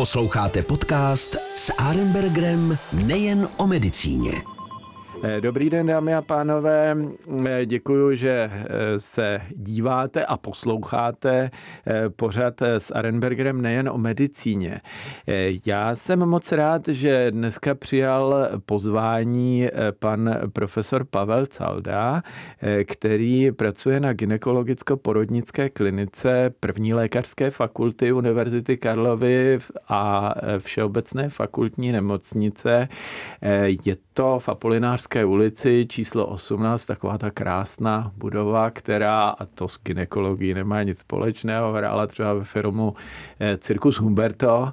Posloucháte podcast s Arenbergerem nejen o medicíně. Eh, dobrý den, dámy a pánové. Eh, děkuji, že eh, se díváte a posloucháte pořad s Arenbergerem nejen o medicíně. Já jsem moc rád, že dneska přijal pozvání pan profesor Pavel Calda, který pracuje na gynekologicko-porodnické klinice první lékařské fakulty Univerzity Karlovy a Všeobecné fakultní nemocnice. Je to v Apolinářské ulici číslo 18, taková ta krásná budova, která, a to s gynekologií nemá nic společného, hrála třeba ve filmu eh, Cirkus Humberto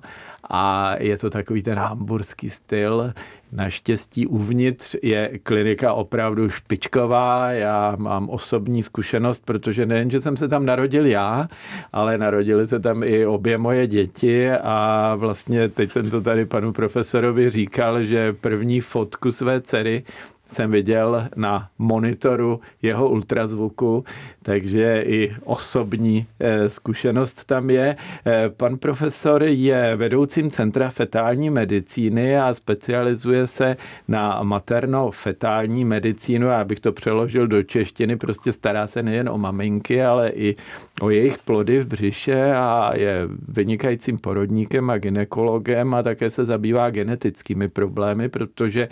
a je to takový ten hamburský styl. Naštěstí uvnitř je klinika opravdu špičková. Já mám osobní zkušenost, protože nejen, že jsem se tam narodil já, ale narodili se tam i obě moje děti a vlastně teď jsem to tady panu profesorovi říkal, že první fotku své dcery jsem viděl na monitoru jeho ultrazvuku, takže i osobní eh, zkušenost tam je. Eh, pan profesor je vedoucím Centra fetální medicíny a specializuje se na materno-fetální medicínu. Já bych to přeložil do češtiny, prostě stará se nejen o maminky, ale i o jejich plody v břiše a je vynikajícím porodníkem a ginekologem a také se zabývá genetickými problémy, protože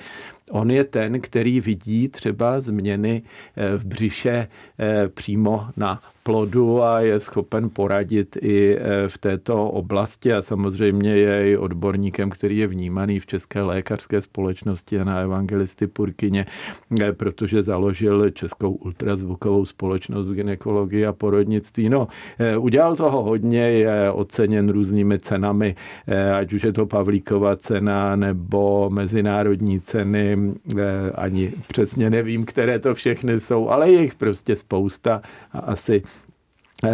On je ten, který vidí třeba změny eh, v břiše eh, přímo na plodu a je schopen poradit i e, v této oblasti a samozřejmě je i odborníkem, který je vnímaný v České lékařské společnosti a na evangelisty Purkyně, e, protože založil Českou ultrazvukovou společnost v ginekologii a porodnictví. No, e, udělal toho hodně, je oceněn různými cenami, ať už je to Pavlíkova cena nebo mezinárodní ceny, ani přesně nevím, které to všechny jsou, ale je jich prostě spousta a asi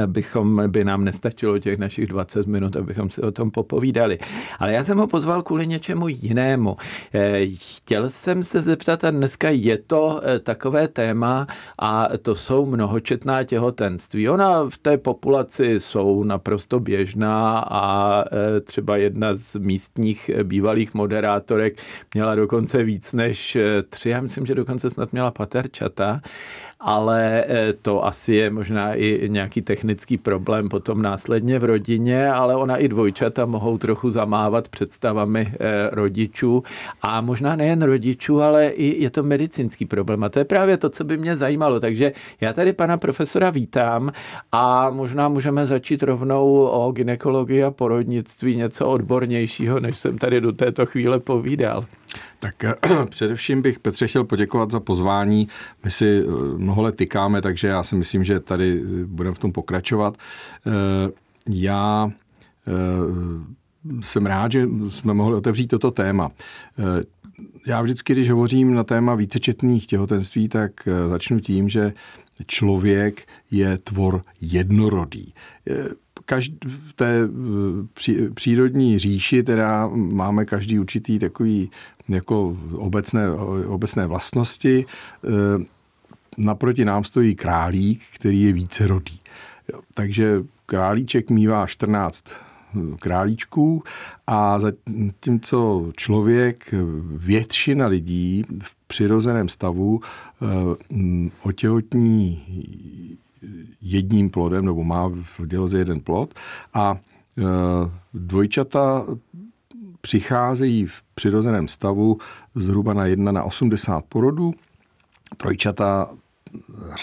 bychom, by nám nestačilo těch našich 20 minut, abychom si o tom popovídali. Ale já jsem ho pozval kvůli něčemu jinému. Eh, chtěl jsem se zeptat, a dneska je to eh, takové téma, a to jsou mnohočetná těhotenství. Ona v té populaci jsou naprosto běžná a třeba jedna z místních bývalých moderátorek měla dokonce víc než tři, já myslím, že dokonce snad měla paterčata ale eh, to asi je možná i nějaký technický problém potom následně v rodině, ale ona i dvojčata mohou trochu zamávat představami eh, rodičů a možná nejen rodičů, ale i je to medicínský problém a to je právě to, co by mě zajímalo. Takže já tady pana profesora vítám a možná můžeme začít rovnou o ginekologii a porodnictví něco odbornějšího, než jsem tady do této chvíle povídal. Tak eh, především bych Petře chtěl poděkovat za pozvání. My si eh, mnoho let tykáme, takže já si myslím, že tady eh, budeme v tom pokračovat. Já jsem rád, že jsme mohli otevřít toto téma. Já vždycky, když hovořím na téma vícečetných těhotenství, tak začnu tím, že člověk je tvor jednorodý každý, v té pří, přírodní říši teda máme každý určitý takový jako obecné, obecné vlastnosti. E, naproti nám stojí králík, který je více rodý. Takže králíček mývá 14 králíčků a zatímco člověk, většina lidí v přirozeném stavu e, otěhotní jedním plodem, nebo má v děloze jeden plod a e, dvojčata přicházejí v přirozeném stavu zhruba na 1 na 80 porodů, trojčata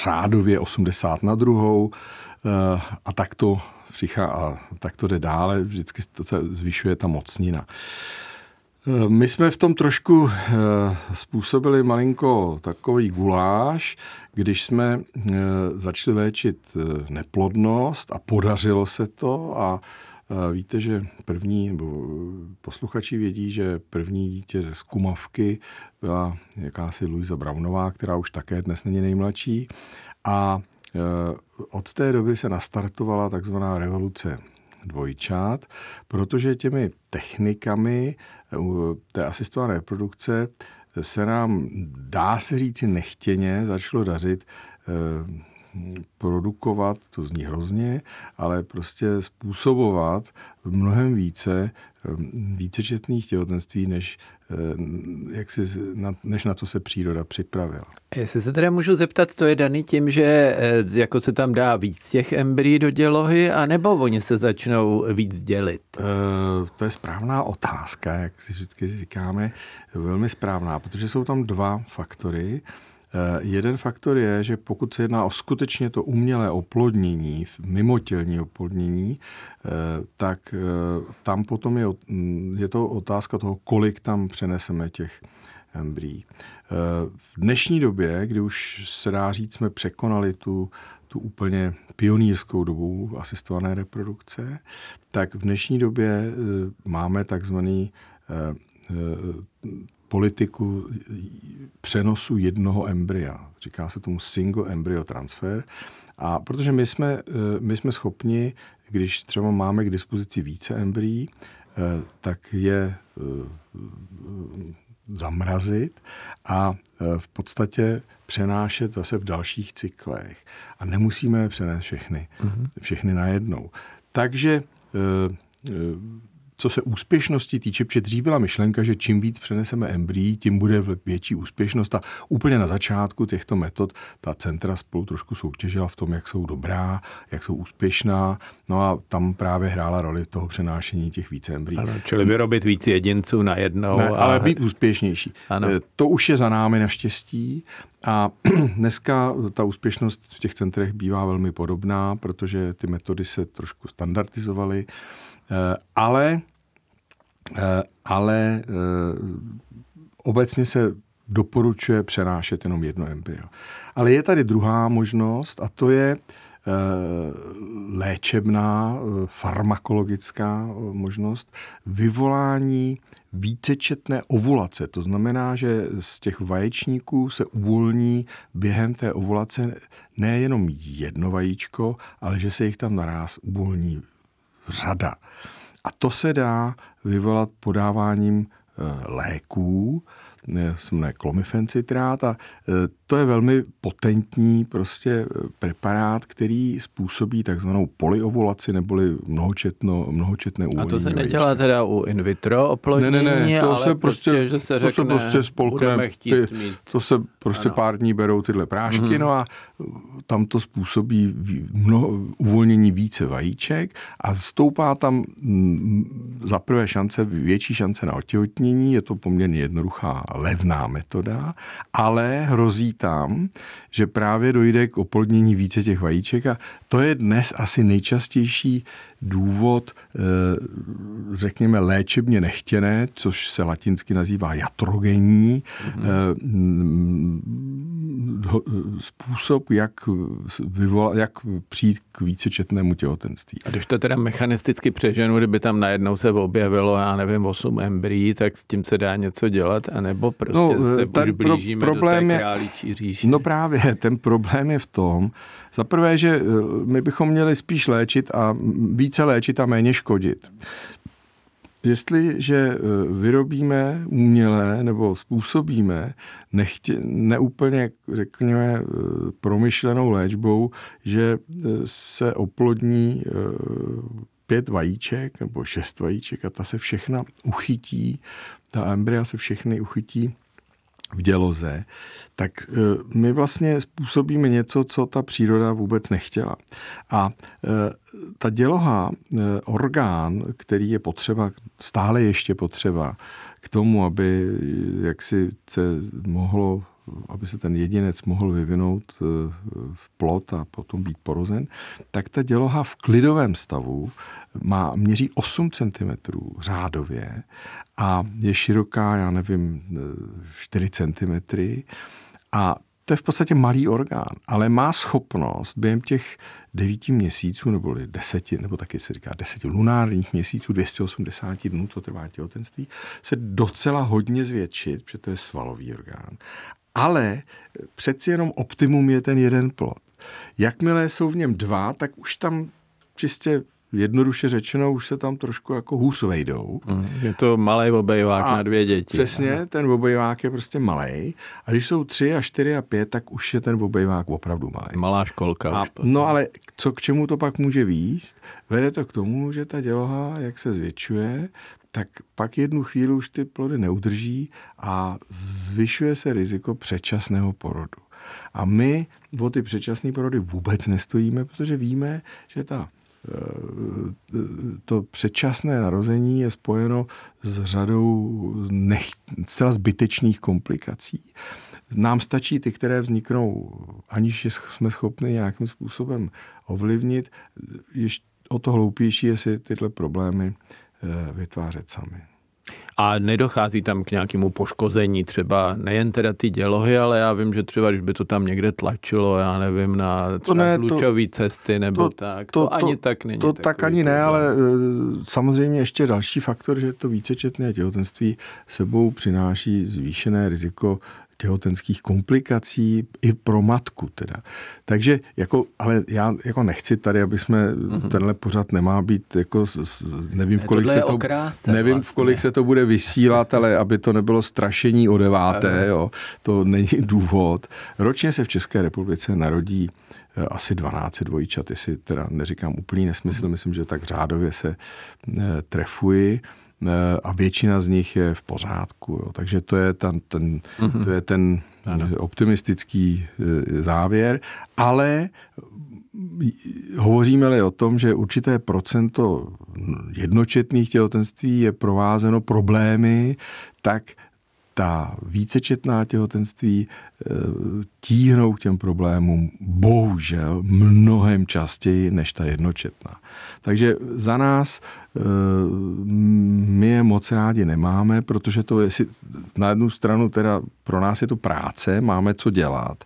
řádově 80 na druhou e, a tak to přichá a tak to jde dále, vždycky se zvyšuje ta mocnina. My jsme v tom trošku eh, způsobili malinko takový guláš, když jsme eh, začali léčit eh, neplodnost a podařilo se to a Víte, že první, nebo posluchači vědí, že první dítě ze Skumavky byla jakási Luisa Brownová, která už také dnes není nejmladší. A od té doby se nastartovala takzvaná revoluce dvojčat, protože těmi technikami té asistované reprodukce se nám, dá se říci nechtěně, začalo dařit eh, produkovat, to zní hrozně, ale prostě způsobovat mnohem více vícečetných těhotenství, než, jak si, než na co se příroda připravila. Jestli se teda můžu zeptat, to je daný tím, že jako se tam dá víc těch embryí do dělohy, anebo oni se začnou víc dělit? E, to je správná otázka, jak si vždycky říkáme, velmi správná, protože jsou tam dva faktory. Eh, jeden faktor je, že pokud se jedná o skutečně to umělé oplodnění, mimotělní oplodnění, eh, tak eh, tam potom je, mm, je to otázka toho, kolik tam přeneseme těch embryí. V dnešní době, kdy už se dá říct, jsme překonali tu, tu úplně pionýrskou dobu asistované reprodukce, tak v dnešní době máme takzvaný politiku přenosu jednoho embrya. Říká se tomu single embryo transfer. A protože my jsme, eh, my jsme schopni, když třeba máme k dispozici více embryí, eh, tak je eh, zamrazit a v podstatě přenášet zase v dalších cyklech. A nemusíme přenést všechny, mm-hmm. všechny najednou. Takže co se úspěšnosti týče, protože dřív byla myšlenka, že čím víc přeneseme embryí, tím bude větší úspěšnost. A úplně na začátku těchto metod ta centra spolu trošku soutěžila v tom, jak jsou dobrá, jak jsou úspěšná. No a tam právě hrála roli toho přenášení těch více embryí. Ano, čili vyrobit víc jedinců na jednou. Ne, a... Ale být úspěšnější. Ano. Eh, to už je za námi naštěstí. A dneska ta úspěšnost v těch centrech bývá velmi podobná, protože ty metody se trošku standardizovaly. Eh, ale, eh, ale eh, obecně se doporučuje přenášet jenom jedno embryo. Ale je tady druhá možnost a to je léčebná, farmakologická možnost vyvolání vícečetné ovulace. To znamená, že z těch vaječníků se uvolní během té ovulace nejenom jedno vajíčko, ale že se jich tam naraz uvolní řada. A to se dá vyvolat podáváním eh, léků, se jmenuje klomifencitrát a e, to je velmi potentní prostě e, preparát, který způsobí takzvanou polyovulaci neboli mnohočetno, mnohočetné uvolnění. A to se nedělá vejčky. teda u in vitro oplodnění, ne, ne, ne, to ale se prostě, prostě že se to řekne, se prostě spolkne, ty, to se prostě ano. pár dní berou tyhle prášky, mm-hmm. no a tam to způsobí mnoho, uvolnění více vajíček a stoupá tam za prvé šance, větší šance na otěhotnění, je to poměrně jednoduchá levná metoda, ale hrozí tam, že právě dojde k oplodnění více těch vajíček a to je dnes asi nejčastější důvod, eh, řekněme, léčebně nechtěné, což se latinsky nazývá jatrogenní, mm-hmm. způsob, jak, vyvolat, jak přijít k vícečetnému těhotenství. A když to teda mechanisticky přeženu, kdyby tam najednou se objevilo, já nevím, 8 embryí, tak s tím se dá něco dělat, anebo prostě no, se už blížíme pro, problém do té je, No právě, ten problém je v tom, za prvé, že my bychom měli spíš léčit a více léčit a méně škodit. Jestliže e, vyrobíme umělé nebo způsobíme nechtě, neúplně, řekněme, e, promyšlenou léčbou, že se oplodní pět vajíček nebo šest vajíček a ta se všechna uchytí, ta embrya se všechny uchytí v děloze, tak e, my vlastně způsobíme něco, co ta příroda vůbec nechtěla. A e, ta děloha, e, orgán, který je potřeba, stále ještě potřeba k tomu, aby jak si se mohlo aby se ten jedinec mohl vyvinout v plot a potom být porozen, tak ta děloha v klidovém stavu má, měří 8 cm řádově a je široká, já nevím, 4 cm a to je v podstatě malý orgán, ale má schopnost během těch devíti měsíců, nebo deseti, nebo taky se říká deseti lunárních měsíců, 280 dnů, co trvá těhotenství, se docela hodně zvětšit, protože to je svalový orgán. Ale přeci jenom optimum je ten jeden plod. Jakmile jsou v něm dva, tak už tam čistě jednoduše řečeno už se tam trošku jako hůř vejdou. Mm, je to malý obejvák a na dvě děti. Přesně, ano. ten obejvák je prostě malý. A když jsou tři a čtyři a pět, tak už je ten obejvák opravdu malý. Malá školka. A, no ale co k čemu to pak může výst? Vede to k tomu, že ta děloha, jak se zvětšuje, tak pak jednu chvíli už ty plody neudrží a zvyšuje se riziko předčasného porodu. A my o ty předčasné porody vůbec nestojíme, protože víme, že ta eh, to předčasné narození je spojeno s řadou nech, zcela zbytečných komplikací. Nám stačí ty, které vzniknou, aniž jsme schopni nějakým způsobem ovlivnit. Ještě o to hloupější je si tyhle problémy vytvářet sami. A nedochází tam k nějakému poškození třeba nejen teda ty dělohy, ale já vím, že třeba když by to tam někde tlačilo, já nevím, na třeba ne, cesty nebo to, tak, to, to, to ani tak není. To tak ani ne, ale eh, samozřejmě ještě další faktor, že to vícečetné těhotenství sebou přináší zvýšené riziko těhotenských komplikací i pro matku teda. Takže jako, ale já jako nechci tady, aby jsme, mm-hmm. tenhle pořad nemá být jako, nevím, v kolik, se to, kráse, nevím vlastně. v kolik se to bude vysílat, ale aby to nebylo strašení o deváté, jo, to není důvod. Ročně se v České republice narodí eh, asi 12 dvojčat, jestli teda neříkám úplný nesmysl, mm. myslím, že tak řádově se eh, trefuji. Eh, a většina z nich je v pořádku. Jo. Takže to je ten, ten, mm-hmm. to je ten ano. optimistický eh, závěr, ale hovoříme-li o tom, že určité procento jednočetných těhotenství je provázeno problémy, tak ta vícečetná těhotenství eh, tíhnou k těm problémům bohužel mnohem častěji než ta jednočetná. Takže za nás eh, my je moc rádi nemáme, protože to je na jednu stranu teda pro nás je to práce, máme co dělat,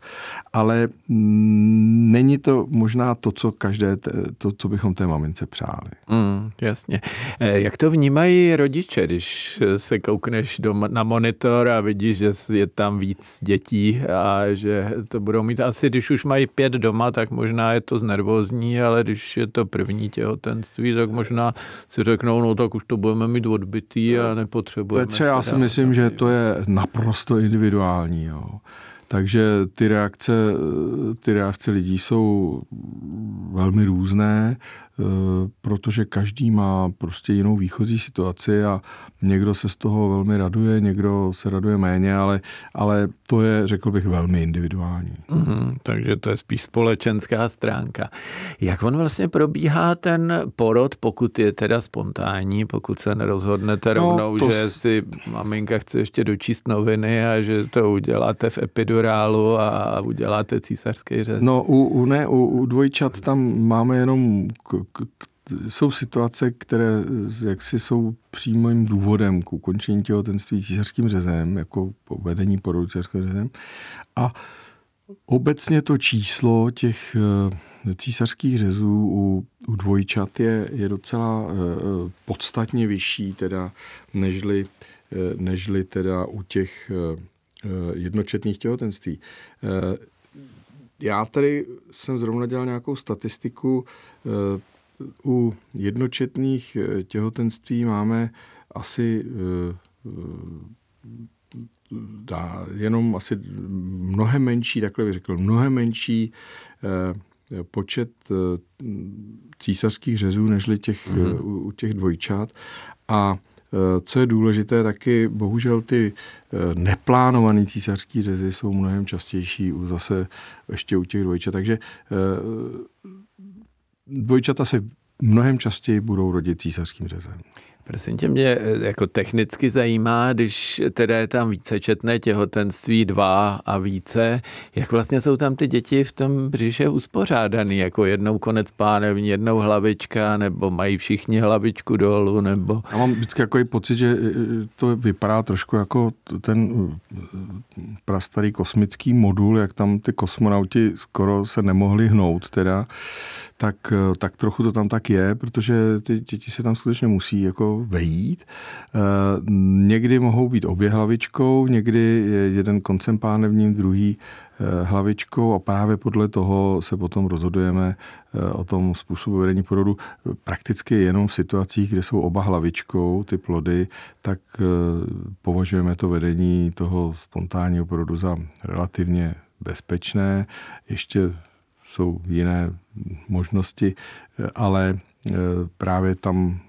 ale mm, není to možná to, co každé, to, co bychom té mamince přáli. Mm, jasně. Eh, jak to vnímají rodiče, když se koukneš do, na monitor a vidíš, že je tam víc dětí a že to budou mít asi, když už mají pět doma, tak možná je to znervózní, ale když je to první těhotenství, tak možná si řeknou, no tak už to budeme mít odbytý a nepotřebujeme. Petře, já si myslím, že to je naprosto individuální. Jo. Takže ty reakce, ty reakce lidí jsou velmi různé. Eh, protože každý má prostě jinou výchozí situaci a někdo se z toho velmi raduje, někdo se raduje méně, ale, ale to je, řekl bych, velmi individuální. Mm-hmm, takže to je spíš společenská stránka. Jak on vlastně probíhá ten porod, pokud je teda spontánní, pokud se nerozhodnete no, rovnou, no, že si maminka chce ještě dočíst noviny a že to uděláte v epidurálu a uděláte císařský řez? No, u, u, ne, u, u dvojčat tam máme jenom k, jsou situace, které jaksi jsou přímým důvodem k ukončení těhotenství císařským řezem, jako vedení porodu císařským řezem. A obecně to číslo těch eh, císařských řezů u, u dvojčat je, je docela eh, podstatně vyšší, teda nežli, eh, nežli teda u těch jednočetných těhotenství. Já tady jsem zrovna dělal nějakou statistiku u jednočetných eh, těhotenství máme asi eh, dá, jenom asi mnohem menší, takhle bych řekl, mnohem menší eh, počet císařských řezů, nežli těch, mm-hmm. u těch dvojčat. A co je důležité, taky bohužel ty neplánované císařské řezy jsou mnohem častější u zase ještě u těch dvojčat. Takže dvojčata se mnohem častěji budou rodit císařským řezem. Prosím tě, mě eh, jako technicky zajímá, když teda je tam vícečetné těhotenství dva a více, jak vlastně jsou tam ty děti v tom břiše uspořádaný, jako jednou konec pánevní, jednou hlavička, nebo mají všichni hlavičku dolů, nebo... Já mám vždycky jako pocit, že eh, to vypadá trošku jako ten eh, prastarý kosmický modul, jak tam ty kosmonauti skoro se nemohli hnout teda, tak, tak trochu to tam tak je, protože ty děti se tam skutečně musí jako vejít. Někdy mohou být obě hlavičkou, někdy je jeden koncem pánevním, druhý hlavičkou a právě podle toho se potom rozhodujeme o tom způsobu vedení porodu. Prakticky jenom v situacích, kde jsou oba hlavičkou, ty plody, tak považujeme to vedení toho spontánního porodu za relativně bezpečné. Ještě jsou jiné možnosti, ale právě tam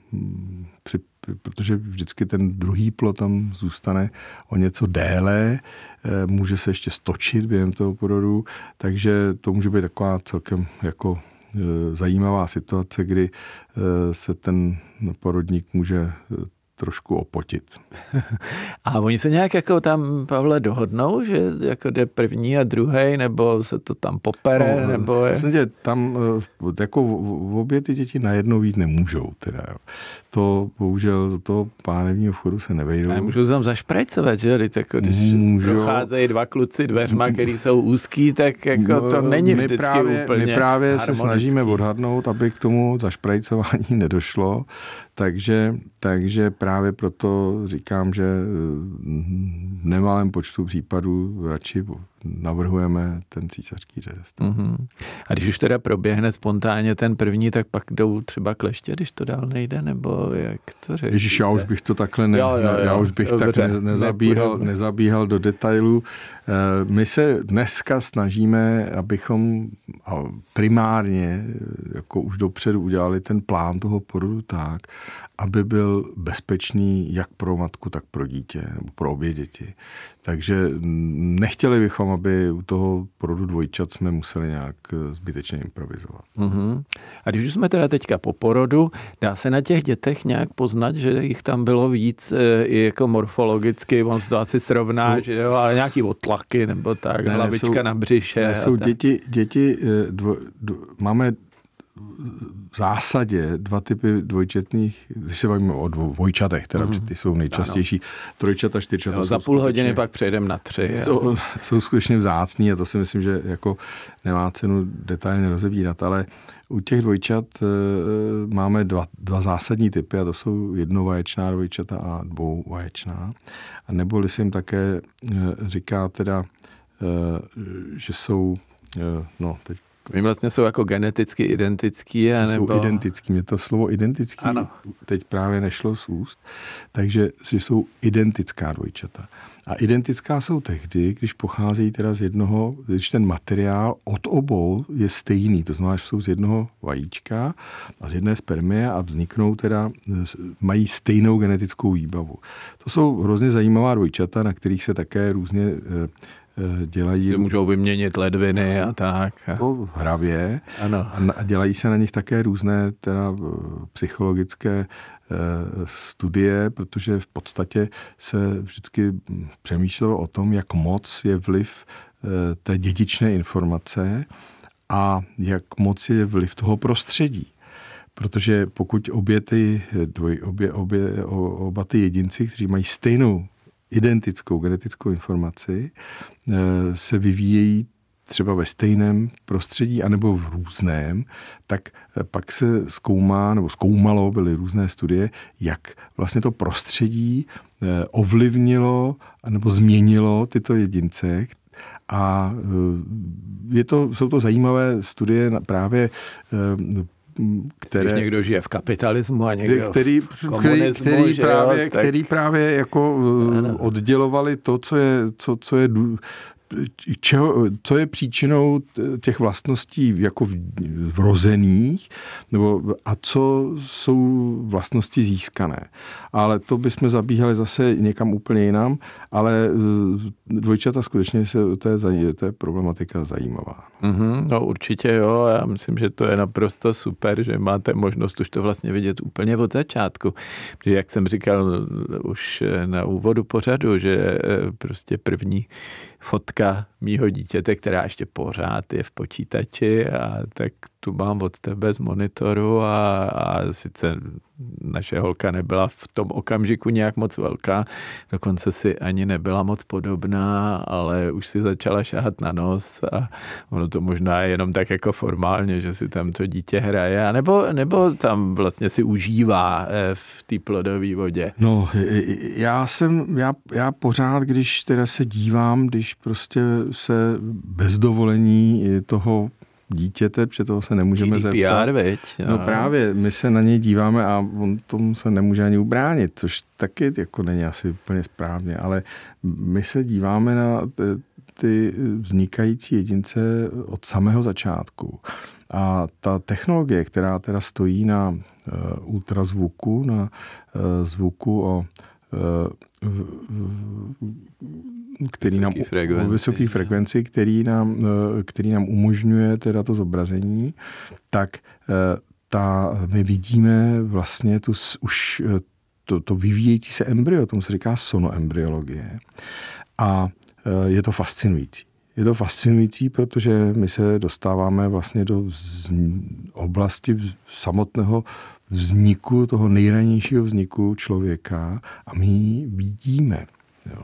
při protože vždycky ten druhý plot tam zůstane o něco déle, e, může se ještě stočit během toho porodu, takže to může být taková celkem jako e, zajímavá situace, kdy se ten porodník může trošku opotit. A oni se nějak jako tam, Pavle, dohodnou, že jako jde první a druhý, nebo se to tam popere, no, nebo je... Myslím, tam eh, jako v obě ty děti najednou jít nemůžou. Teda, jo. To bohužel do toho pánevního vchodu se nevejdou. A můžou se tam zašprajcovat, že? Teď jako, když můžou. procházejí dva kluci dveřma, který jsou úzký, tak jako no, to není vždycky my právě, úplně My právě se snažíme odhadnout, aby k tomu zašprajcování nedošlo. Takže, takže právě proto říkám, že v nemalém počtu případů radši navrhujeme ten císařský řez. Mm-hmm. A když už teda proběhne spontánně ten první, tak pak jdou třeba kleště, když to dál nejde, nebo jak to řešíte? Ježíš, já už bych to takhle ne, jo, jo, jo. já už bych Dobře, tak ne, nezabíhal, nezabíhal do detailů. Eh, my se dneska snažíme, abychom primárně jako už dopředu udělali ten plán toho porodu tak, aby byl bezpečný jak pro matku, tak pro dítě, nebo pro obě děti. Takže nechtěli bychom, aby u toho porodu dvojčat jsme museli nějak eh, zbytečně improvizovat. Uh-huh. A když už jsme teda teďka po porodu, dá se na těch dětech nějak poznat, že jich tam bylo víc eh, i jako morfologicky, on se to asi srovná, jsou, že jo, ale nějaký otlaky nebo tak, ne, hlavička jsou, na břiše. Ne, jsou děti, děti eh, dvo, dvo, máme v zásadě dva typy dvojčetných, když se bavíme o dvojčatech, teda mm. ty jsou nejčastější, ano. trojčata, čtyřčata. Jo, za půl hodiny pak přejdeme na tři. Jsou, jsou skutečně vzácní a to si myslím, že jako nemá cenu detailně rozebírat, ale u těch dvojčat e, máme dva, dva zásadní typy a to jsou jednovaječná dvojčata a dvouvaječná. A neboli se jim také e, říká teda, e, že jsou, e, no teď Oni vlastně jsou jako geneticky identický. A nebo... Jsou identický. Mě to slovo identický ano. teď právě nešlo z úst. Takže že jsou identická dvojčata. A identická jsou tehdy, když pocházejí teda z jednoho, když ten materiál od obou je stejný, to znamená, že jsou z jednoho vajíčka a z jedné spermie a vzniknou teda, mají stejnou genetickou výbavu. To jsou hrozně zajímavá dvojčata, na kterých se také různě Eh, dělají... Si můžou vyměnit ledviny a tak. To hravě. Ano. A dělají se na nich také různé teda eh, psychologické eh, studie, protože v podstatě se vždycky přemýšlelo o tom, jak moc je vliv té dědičné informace a jak moc je vliv toho prostředí. Protože pokud obě ty, dvoj, obě, obě, oba ty jedinci, kteří mají stejnou identickou genetickou informaci, eh, se vyvíjejí třeba ve stejném prostředí anebo v různém, tak eh, pak se zkoumá, nebo zkoumalo, byly různé studie, jak vlastně to prostředí eh, ovlivnilo nebo změnilo tyto jedince, a je to, jsou to zajímavé studie právě které... Když někdo žije v kapitalismu a někdo který, v komunismu, který, který, právě, tak... který právě jako ano. oddělovali to, co je, co, co je čeho, co je příčinou těch vlastností jako vrozených, nebo a co jsou vlastnosti získané. Ale to bychom zabíhali zase někam úplně jinam, ale eh, dvojčata skutečně se, to, je, to je problematika zajímavá. Mm-hmm, no určitě jo, já myslím, že to je naprosto super, že máte možnost už to vlastně vidět úplně od začátku. Protože jak jsem říkal už na úvodu pořadu, že prostě první fotka mýho dítěte, která ještě pořád je v počítači a tak tu mám od tebe z monitoru a, a sice naše holka nebyla v tom okamžiku nějak moc velká, dokonce si ani nebyla moc podobná, ale už si začala šáhat na nos a ono to možná je jenom tak jako formálně, že si tam to dítě hraje, nebo, nebo tam vlastně si užívá eh, v té plodové vodě. No, já jsem, já, já pořád, když teda se dívám, když prostě se bez dovolení toho dítěte, protože toho se nemůžeme GDPR, zeptat. Veď, no právě, my se na něj díváme a on tomu se nemůže ani ubránit, což taky jako není asi úplně správně, ale my se díváme na ty vznikající jedince od samého začátku. A ta technologie, která teda stojí na uh, ultrazvuku, na uh, zvuku o který nám, frekvenci. vysoký frekvenci, který nám, eh, který nám umožňuje teda to zobrazení, tak eh, ta, my vidíme vlastně tu už eh, to, to vyvíjející se embryo, tomu se říká sonoembryologie. A je to fascinující. Je to fascinující, protože my se dostáváme vlastně do oblasti samotného vzniku, toho nejranějšího vzniku člověka a my ji vidíme. Jo.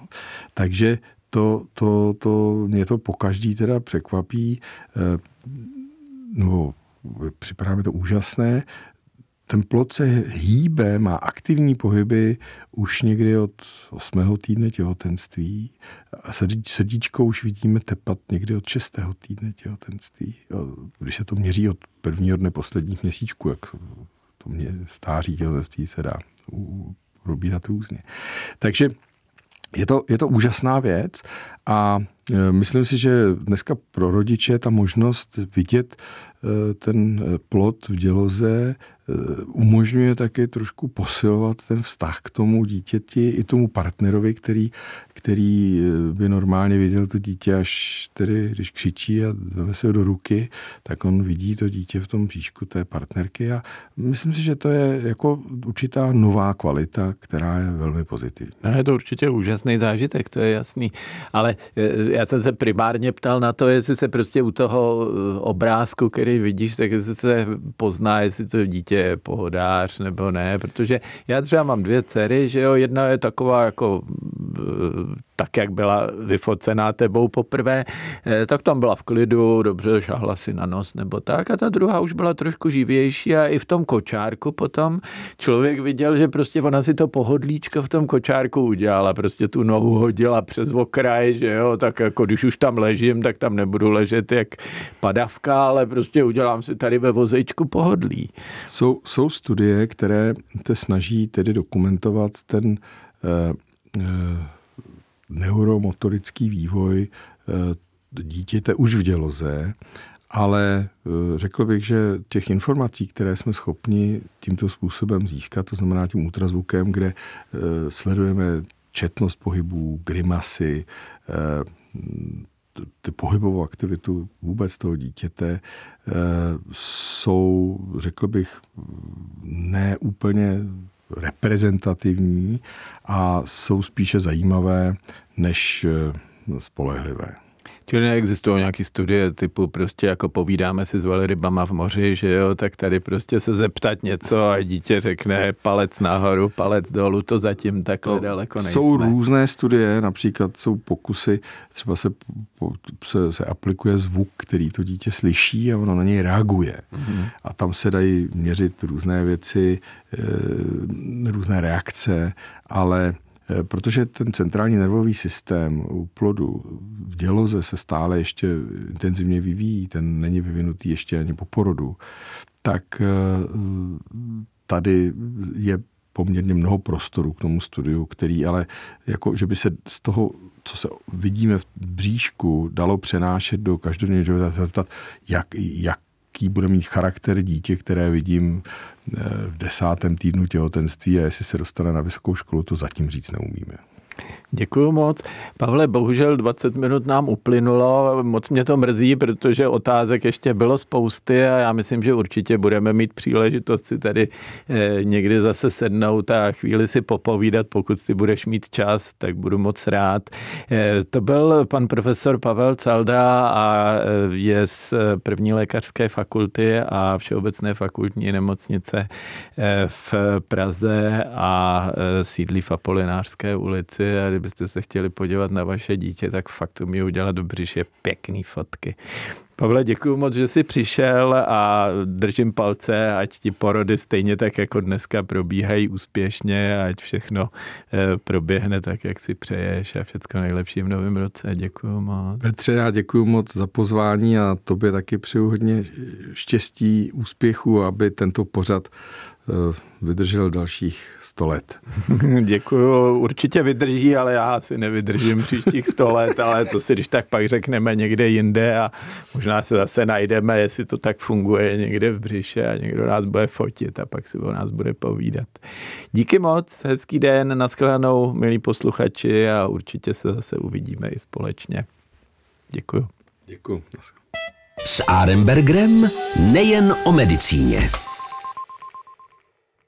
Takže to, to, to mě to pokaždý teda překvapí, eh, nebo připadá mi to úžasné, ten plod se hýbe, má aktivní pohyby už někdy od 8. týdne těhotenství. A srdíčko už vidíme tepat někdy od 6. týdne těhotenství. Když se to měří od prvního dne posledních měsíčků, jak mě stáří těhotenství se dá probírat různě. Takže je to, je to úžasná věc a e, myslím si, že dneska pro rodiče ta možnost vidět e, ten plot v děloze umožňuje také trošku posilovat ten vztah k tomu dítěti i tomu partnerovi, který, který eh, by normálně viděl to dítě, až tedy, když křičí a vezme se ho do ruky, tak on vidí to dítě v tom příšku té partnerky a myslím si, že to je jako určitá nová kvalita, která je velmi pozitivní. No, je to určitě úžasný zážitek, to je jasný. Ale eh, já jsem se primárně ptal na to, jestli se prostě u toho obrázku, který vidíš, tak jestli se pozná, jestli to dítě je pohodář nebo ne, protože já třeba mám dvě dcery, že jo, jedna je taková jako tak, jak byla vyfocená tebou poprvé, eh, tak tam byla v klidu, dobře, šahla si na nos nebo tak a ta druhá už byla trošku živější a i v tom kočárku potom člověk viděl, že prostě ona si to pohodlíčko v tom kočárku udělala, prostě tu nohu hodila přes okraj, že jo, tak jako když už tam ležím, tak tam nebudu ležet jak padavka, ale prostě udělám si tady ve vozejčku pohodlí. Jsou, jsou studie, které se snaží tedy dokumentovat ten eh, eh, neuromotorický vývoj eh, dítěte už v děloze, ale eh, řekl bych, že těch informací, které jsme schopni tímto způsobem získat, to znamená tím ultrazvukem, kde eh, sledujeme četnost pohybů, grimasy, ty pohybovou aktivitu vůbec toho dítěte, jsou, řekl bych, ne úplně reprezentativní a jsou spíše zajímavé než eh, spolehlivé. Čili neexistují nějaké studie typu prostě jako povídáme si s velrybama v moři, že jo, tak tady prostě se zeptat něco a dítě řekne palec nahoru, palec dolů, to zatím takhle to daleko nejsme. Jsou různé studie, například jsou pokusy, třeba se, se, se aplikuje zvuk, který to dítě slyší a ono na něj reaguje. Mm-hmm. A tam se dají měřit různé věci, e, různé reakce, ale Eh, protože ten centrální nervový systém u plodu v děloze se stále ještě intenzivně vyvíjí, ten není vyvinutý ještě ani po porodu, tak eh, tady je poměrně mnoho prostoru k tomu studiu, který ale jako, že by se z toho, co se vidíme v bříšku, dalo přenášet do každodenního života, zeptat, jak, jak jaký bude mít charakter dítě, které vidím eh, v desátém týdnu těhotenství a jestli se dostane na vysokou školu, to zatím říct neumíme. Děkuji moc. Pavle, bohužel 20 minut nám uplynulo, moc mě to mrzí, protože otázek ještě bylo spousty a já myslím, že určitě budeme mít příležitost si tady eh, někdy zase sednout a chvíli si popovídat, pokud si budeš mít čas, tak budu moc rád. Eh, to byl pan profesor Pavel Calda a eh, je z první lékařské fakulty a Všeobecné fakultní nemocnice v Praze a sídlí v Apolinářské ulici a kdybyste se chtěli podívat na vaše dítě, tak fakt umí udělat do břiše pěkný fotky. Pavle, děkuji moc, že jsi přišel a držím palce, ať ti porody stejně tak jako dneska probíhají úspěšně, ať všechno eh, proběhne tak, jak si přeješ a všechno nejlepší v novém roce. Děkuji moc. Petře, já děkuji moc za pozvání a tobě taky přeju hodně štěstí, úspěchu, aby tento pořad vydržel dalších 100 let. Děkuju, určitě vydrží, ale já asi nevydržím příštích 100 let, ale to si když tak pak řekneme někde jinde a možná se zase najdeme, jestli to tak funguje někde v břiše a někdo nás bude fotit a pak si o nás bude povídat. Díky moc, hezký den, nashledanou, milí posluchači a určitě se zase uvidíme i společně. Děkuju. Děkuju. S Arembergrem nejen o medicíně.